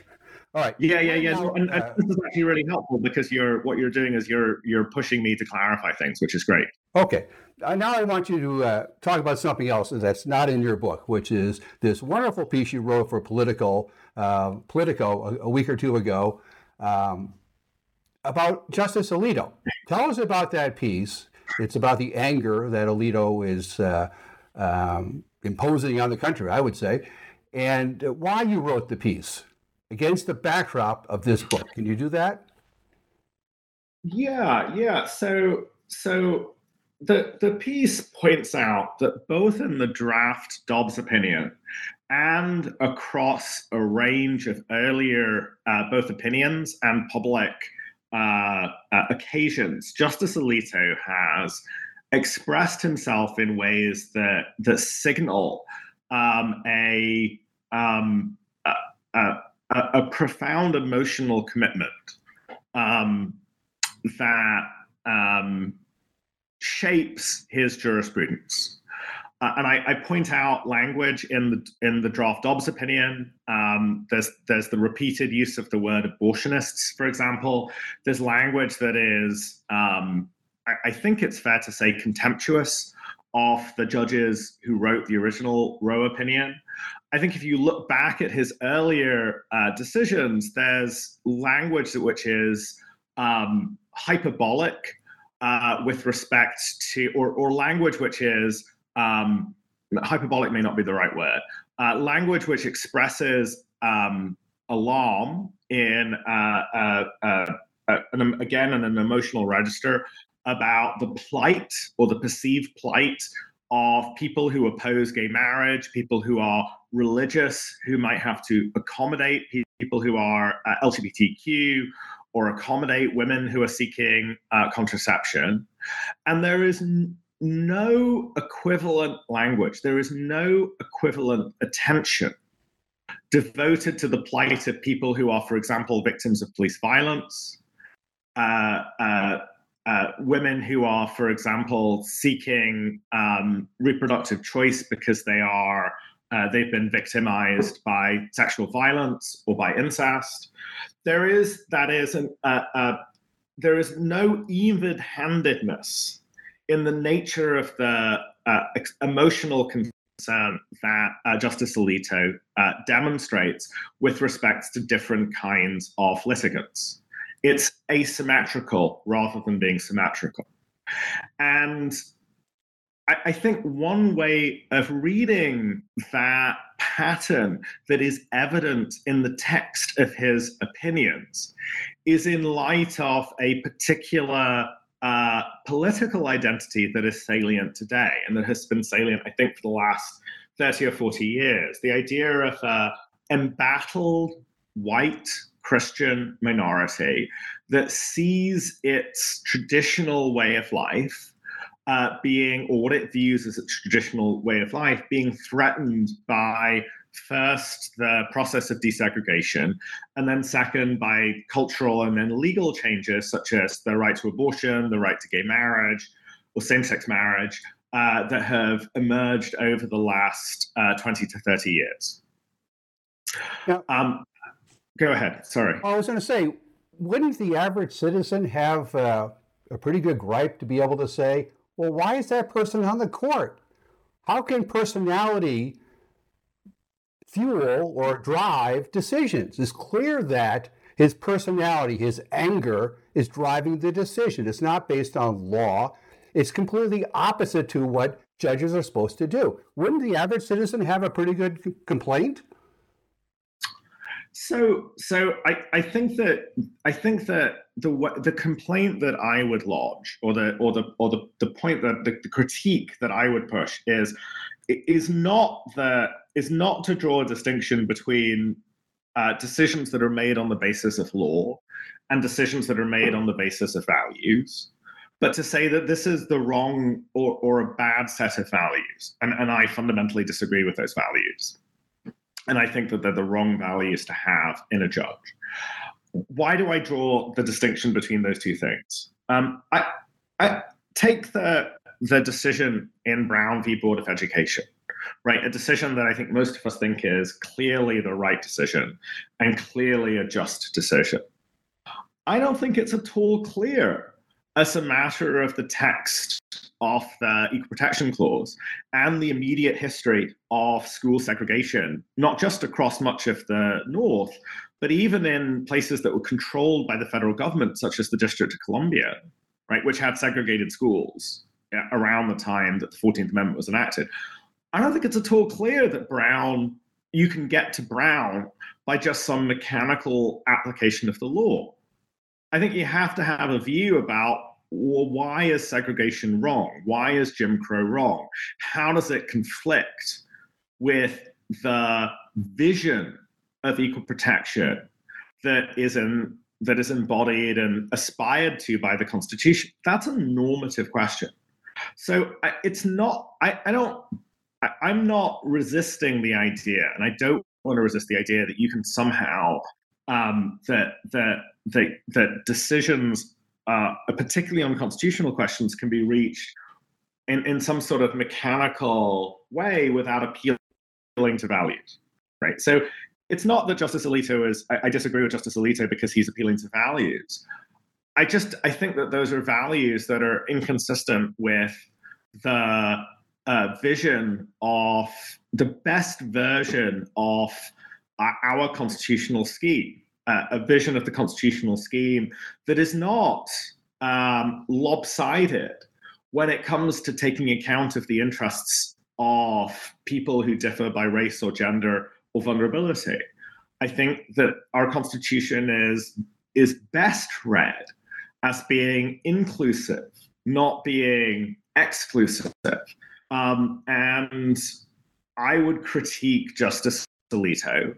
A: All right.
B: Yeah, yeah, yeah. And, and
A: uh,
B: this is actually really helpful because you're what you're doing is you're you're pushing me to clarify things, which is great.
A: Okay. Uh, now I want you to uh, talk about something else that's not in your book, which is this wonderful piece you wrote for Political, uh, Politico a, a week or two ago um, about Justice Alito. Tell us about that piece. It's about the anger that Alito is uh, um, imposing on the country, I would say, and why you wrote the piece against the backdrop of this book. Can you do that?
B: Yeah, yeah. So so the the piece points out that both in the draft Dobbs opinion and across a range of earlier uh, both opinions and public uh, uh, occasions, Justice Alito has expressed himself in ways that that signal um, a, um, a, a a profound emotional commitment um, that um, shapes his jurisprudence. Uh, and I, I point out language in the in the draft Dobbs opinion. Um, there's there's the repeated use of the word abortionists, for example. There's language that is, um, I, I think it's fair to say, contemptuous of the judges who wrote the original Roe opinion. I think if you look back at his earlier uh, decisions, there's language which is um, hyperbolic uh, with respect to, or, or language which is um, hyperbolic may not be the right word, uh, language which expresses um, alarm in uh, uh, uh, uh, an, again in an emotional register about the plight or the perceived plight of people who oppose gay marriage, people who are religious, who might have to accommodate people who are uh, LGBTQ or accommodate women who are seeking contraception. And there is no equivalent language, there is no equivalent attention devoted to the plight of people who are, for example, victims of police violence. Uh, uh, uh, women who are, for example, seeking um, reproductive choice because they are uh, they've been victimized by sexual violence or by incest. There is that is an, uh, uh, there is no even-handedness in the nature of the uh, emotional concern that uh, Justice Alito uh, demonstrates with respect to different kinds of litigants. It's asymmetrical rather than being symmetrical. And I, I think one way of reading that pattern that is evident in the text of his opinions is in light of a particular uh, political identity that is salient today and that has been salient, I think, for the last 30 or 40 years. The idea of an embattled white Christian minority that sees its traditional way of life uh, being, or what it views as its traditional way of life, being threatened by first the process of desegregation, and then second by cultural and then legal changes such as the right to abortion, the right to gay marriage, or same sex marriage uh, that have emerged over the last uh, 20 to 30 years.
A: Now-
B: Um, go ahead. Sorry.
A: I was going to say, wouldn't the average citizen have uh, a pretty good gripe to be able to say, well, why is that person on the court? How can personality fuel or drive decisions? It's clear that his personality, his anger, is driving the decision. It's not based on law. It's completely opposite to what judges are supposed to do. Wouldn't the average citizen have a pretty good c- complaint?
B: So, so I, I think that I think that the the complaint that I would lodge, or the or the or the, the point that the, the critique that I would push is is not that is not to draw a distinction between uh, decisions that are made on the basis of law and decisions that are made on the basis of values, but to say that this is the wrong or, or a bad set of values, and, and I fundamentally disagree with those values. and I think that they're the wrong values to have in a judge. Why do I draw the distinction between those two things? Um, I, I take the the decision in Brown v. Board of Education, right? A decision that I think most of us think is clearly the right decision and clearly a just decision. I don't think it's at all clear as a matter of the text of the Equal Protection Clause and the immediate history of school segregation, not just across much of the North, but even in places that were controlled by the federal government, such as the District of Columbia, right, which had segregated schools around the time that the 14th Amendment was enacted. I don't think it's at all clear that Brown, you can get to Brown by just some mechanical application of the law. I think you have to have a view about well, why is segregation wrong? Why is Jim Crow wrong? How does it conflict with the vision of equal protection that is in that is embodied and aspired to by the Constitution? That's a normative question. So I, it's not. I, I don't. I, I'm not resisting the idea, and I don't want to resist the idea that you can somehow um, that that that that decisions uh, particularly on constitutional questions, can be reached in, in some sort of mechanical way without appealing to values, right? So it's not that Justice Alito is, I, I disagree with Justice Alito because he's appealing to values. I just, I think that those are values that are inconsistent with the uh, vision of the best version of uh, our constitutional scheme uh, a vision of the constitutional scheme that is not um, lopsided when it comes to taking account of the interests of people who differ by race or gender or vulnerability. I think that our constitution is is best read as being inclusive, not being exclusive. Um, and I would critique Justice Alito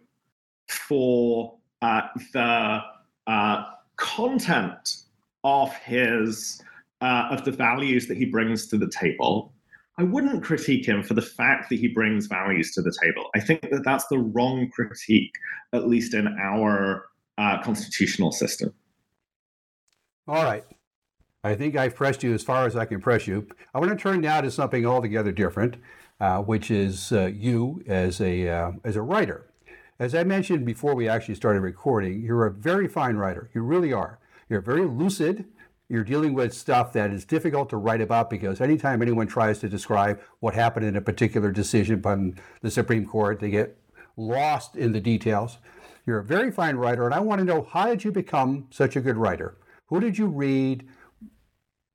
B: for uh, the uh, content of his uh, of the values that he brings to the table. I wouldn't critique him for the fact that he brings values to the table. I think that that's the wrong critique, at least in our uh, constitutional system.
A: All right. I think I've pressed you as far as I can press you. I want to turn now to something altogether different, uh, which is uh, you as a uh, as a writer. As I mentioned before we actually started recording, you're a very fine writer. You really are. You're very lucid. You're dealing with stuff that is difficult to write about because anytime anyone tries to describe what happened in a particular decision by the Supreme Court, they get lost in the details. You're a very fine writer, and I want to know how did you become such a good writer? Who did you read?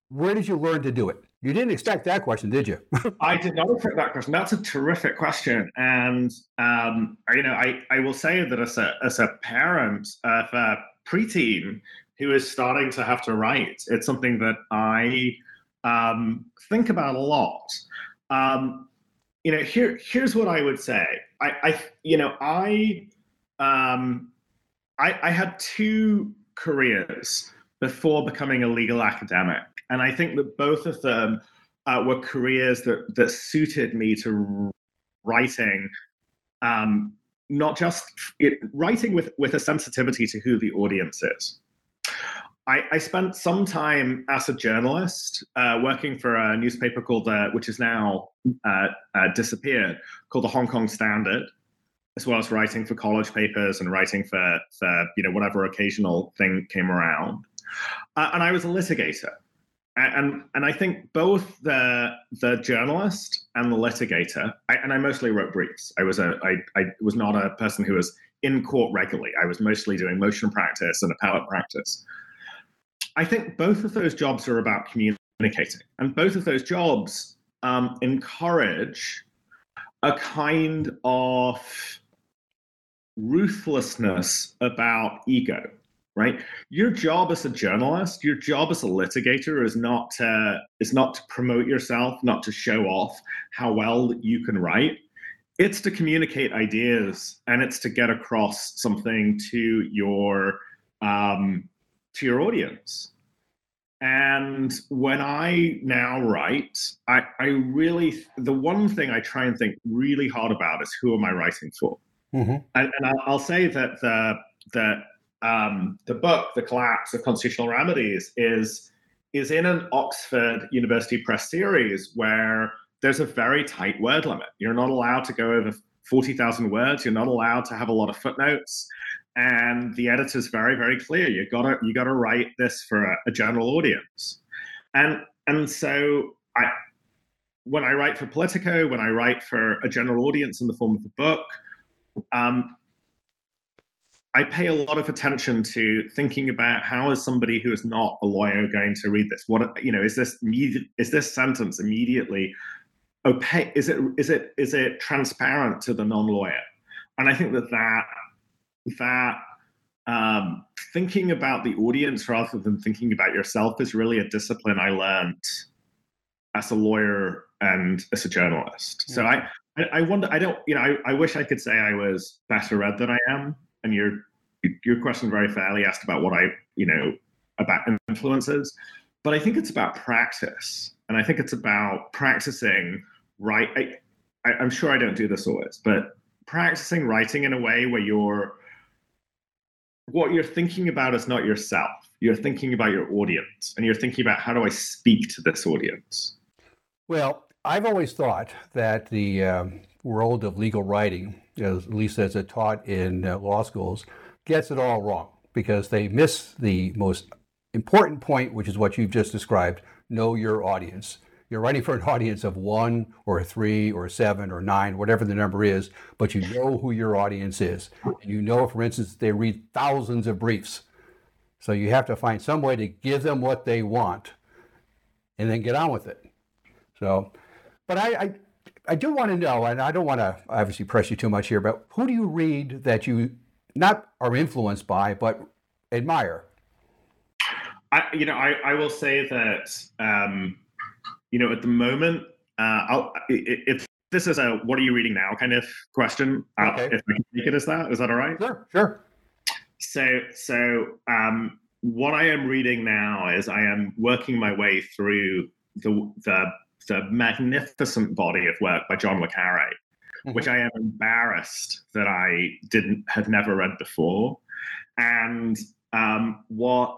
A: Where did you learn to do it? You didn't expect that question, did you?
B: I did not expect that question. That's a terrific question, and um, you know, I, I will say that as a as a parent of a preteen who is starting to have to write, it's something that I um, think about a lot. Um, you know, here here's what I would say. I, I you know, I um, I, I had two careers before becoming a legal academic. And I think that both of them uh, were careers that, that suited me to writing, um, not just it, writing with, with a sensitivity to who the audience is. I, I spent some time as a journalist uh, working for a newspaper called, uh, which is now uh, uh, disappeared, called the Hong Kong Standard as well as writing for college papers and writing for, for you know whatever occasional thing came around. Uh, and I was a litigator. And, and I think both the the journalist and the litigator, I, and I mostly wrote briefs. I was a I, I was not a person who was in court regularly. I was mostly doing motion practice and appellate practice. I think both of those jobs are about communicating, and both of those jobs um, encourage a kind of ruthlessness about ego right? Your job as a journalist, your job as a litigator is not to is not to promote yourself, not to show off how well you can write. It's to communicate ideas and it's to get across something to your um, to your audience. And when I now write, I, I really the one thing I try and think really hard about is who am I writing for? Mm-hmm. And, and I'll, I'll, say that the the um, the book, The Collapse of Constitutional Remedies, is is in an Oxford University Press series where there's a very tight word limit. You're not allowed to go over 40,000 words. You're not allowed to have a lot of footnotes. And the editor's very, very clear. You gotta you gotta write this for a, a general audience. And and so I when I write for Politico, when I write for a general audience in the form of a book, um, I pay a lot of attention to thinking about how is somebody who is not a lawyer going to read this? What you know is this is this sentence immediately opaque? Is it is it is it transparent to the non-lawyer? And I think that that that um, thinking about the audience rather than thinking about yourself is really a discipline I learned as a lawyer and as a journalist. Yeah. So I, I wonder. I don't. You know. I, I wish I could say I was better read than I am and your your question very fairly asked about what I you know about influences, but I think it's about practice, and I think it's about practicing right. I, I, am sure I don't do this always, but practicing writing in a way where you're what you're thinking about is not yourself. You're thinking about your audience, and you're thinking about how do I speak to this audience.
A: Well, I've always thought that the um, world of legal writing, at least as it taught in uh, law schools, gets it all wrong because they miss the most important point, which is what you've just described know your audience. You're writing for an audience of one or three or seven or nine, whatever the number is, but you know who your audience is. And you know, for instance, they read thousands of briefs. So you have to find some way to give them what they want and then get on with it. So, but I, I I do want to know, and I don't want to obviously press you too much here, but who do you read that you not are influenced by, but admire?
B: I, you know, I, I will say that, um, you know, at the moment, uh, I'll, if this is a what are you reading now kind of question, uh, okay. if we can take it as that, is that all right?
A: Sure, sure.
B: So, so um, what I am reading now is I am working my way through the the the magnificent body of work by John le Carre, mm-hmm. which I am embarrassed that I didn't had never read before. And um, what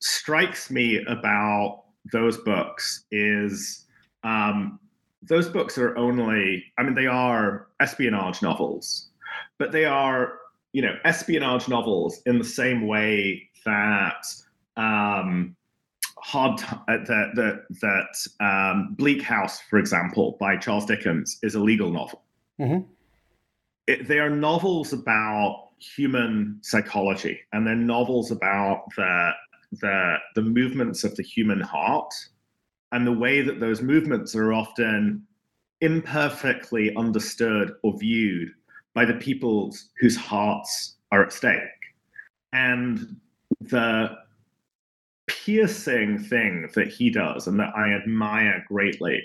B: strikes me about those books is um, those books are only, I mean, they are espionage novels, but they are, you know, espionage novels in the same way that um, hard uh, that that that um, Bleak House, for example, by Charles Dickens, is a legal novel. Mm-hmm. It, they are novels about human psychology, and they're novels about the the the movements of the human heart, and the way that those movements are often imperfectly understood or viewed by the peoples whose hearts are at stake, and the piercing thing that he does and that I admire greatly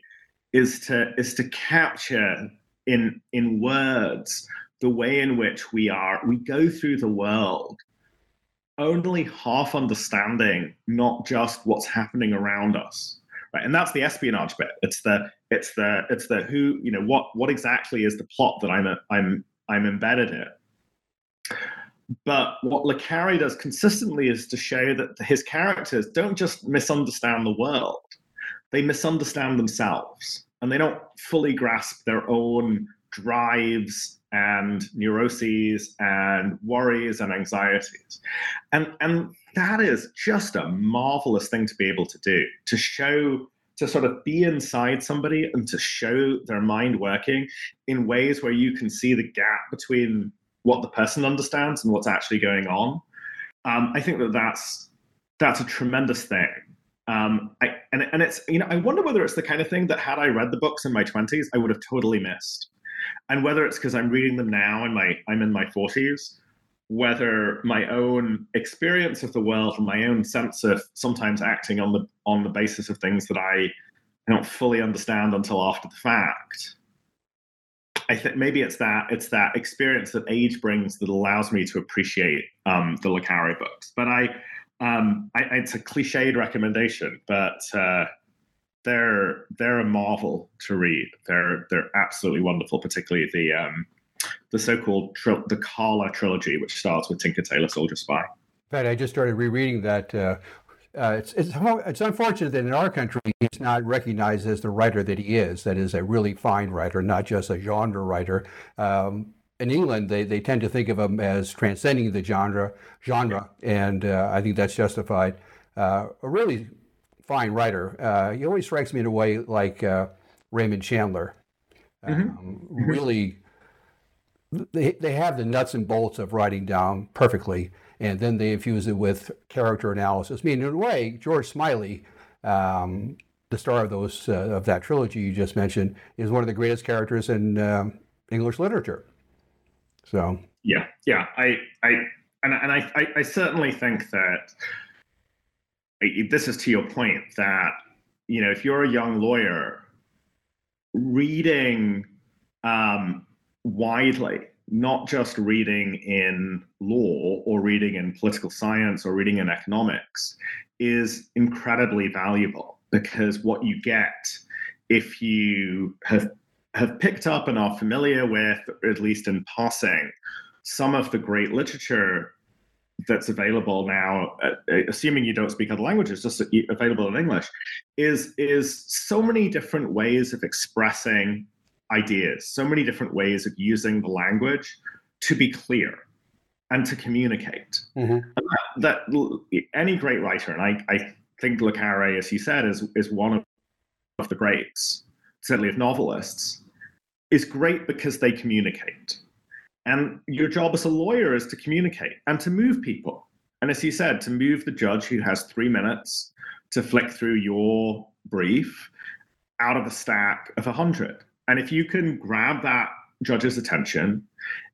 B: is to is to capture in in words the way in which we are we go through the world only half understanding not just what's happening around us right? And that's the espionage bit. It's the it's the it's the who you know what what exactly is the plot that i'm a, i'm i'm embedded in but what Le does consistently is to show that his characters don't just misunderstand the world, they misunderstand themselves and they don't fully grasp their own drives and neuroses and worries and anxieties. And, and that is just a marvelous thing to be able to do to show to sort of be inside somebody and to show their mind working in ways where you can see the gap between what the person understands and what's actually going on. Um, I think that that's that's a tremendous thing. Um, I, and and it's you know I wonder whether it's the kind of thing that had I read the books in my twenties I would have totally missed, and whether it's because I'm reading them now and my I'm in my forties, whether my own experience of the world and my own sense of sometimes acting on the on the basis of things that I don't fully understand until after the fact I think maybe it's that it's that experience that age brings that allows me to appreciate um, the Le books. But I, um, I, it's a cliched recommendation, but uh, they're they're a marvel to read. They're they're absolutely wonderful, particularly the um, the so-called tri- the Karla trilogy, which starts with Tinker Tailor Soldier Spy.
A: In fact, I just started rereading that. Uh, uh, it's, it's, it's unfortunate that in our country he's not recognized as the writer that he is. That is a really fine writer, not just a genre writer. Um, in England, they, they tend to think of him as transcending the genre, genre, and uh, I think that's justified. Uh, a really fine writer. Uh, he always strikes me in a way like uh, Raymond Chandler. Mm-hmm. Um, mm-hmm. Really, they, they have the nuts and bolts of writing down perfectly, and then they infuse it with character analysis. I mean, in a way, George Smiley, um, the star of those uh, of that trilogy you just mentioned, is one of the greatest characters in um, English literature. So
B: yeah, yeah, I, I, and, and I, I, I certainly think that this is to your point that you know if you're a young lawyer reading um, widely not just reading in law or reading in political science or reading in economics is incredibly valuable because what you get if you have have picked up and are familiar with at least in passing some of the great literature that's available now, uh, uh, assuming you don't speak other languages, just available in English, is is so many different ways of expressing ideas, so many different ways of using the language to be clear and to communicate. Mm-hmm. And that, that, any great writer, and I, I think Le Carre, as you said, is is one of, of the greats, certainly of novelists, is great because they communicate. And your job as a lawyer is to communicate and to move people. And as you said, to move the judge who has three minutes to flick through your brief out of a stack of 100. And if you can grab that judge's attention,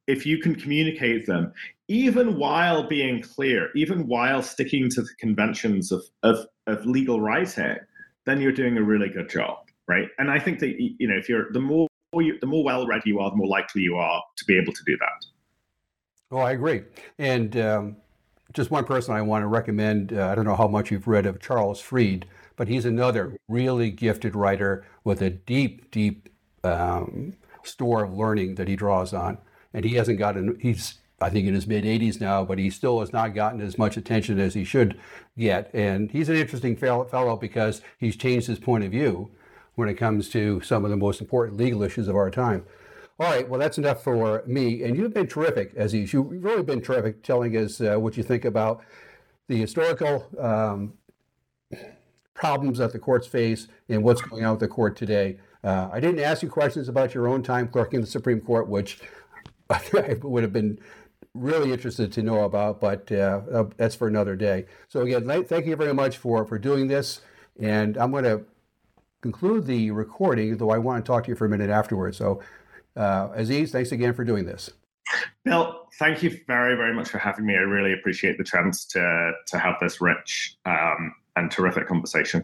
B: if you can communicate them, even while being clear, even while sticking to the conventions of, of, of legal writing, then you're doing a really good job, right? And I think that you know if you're the more you, the more well read you are, the more likely you are to be able to do that.
A: Oh, I agree. And um, just one person I want to recommend. Uh, I don't know how much you've read of Charles Fried, but he's another really gifted writer with a deep, deep um, store of learning that he draws on. And he hasn't gotten, he's, I think, in his mid 80s now, but he still has not gotten as much attention as he should get. And he's an interesting fellow because he's changed his point of view when it comes to some of the most important legal issues of our time. All right, well, that's enough for me. And you've been terrific, Aziz. You've really been terrific telling us uh, what you think about the historical um, problems that the courts face and what's going on with the court today. Uh, I didn't ask you questions about your own time clerking the Supreme Court, which I would have been really interested to know about, but uh, uh that's for another day. So again, thank you very much for, for doing this. And I'm going to conclude the recording, though I want to talk to you for a minute afterwards. So, uh, Aziz, thanks again for doing this.
B: Bill, thank you very, very much for having me. I really appreciate the chance to to have this rich um, and terrific conversation.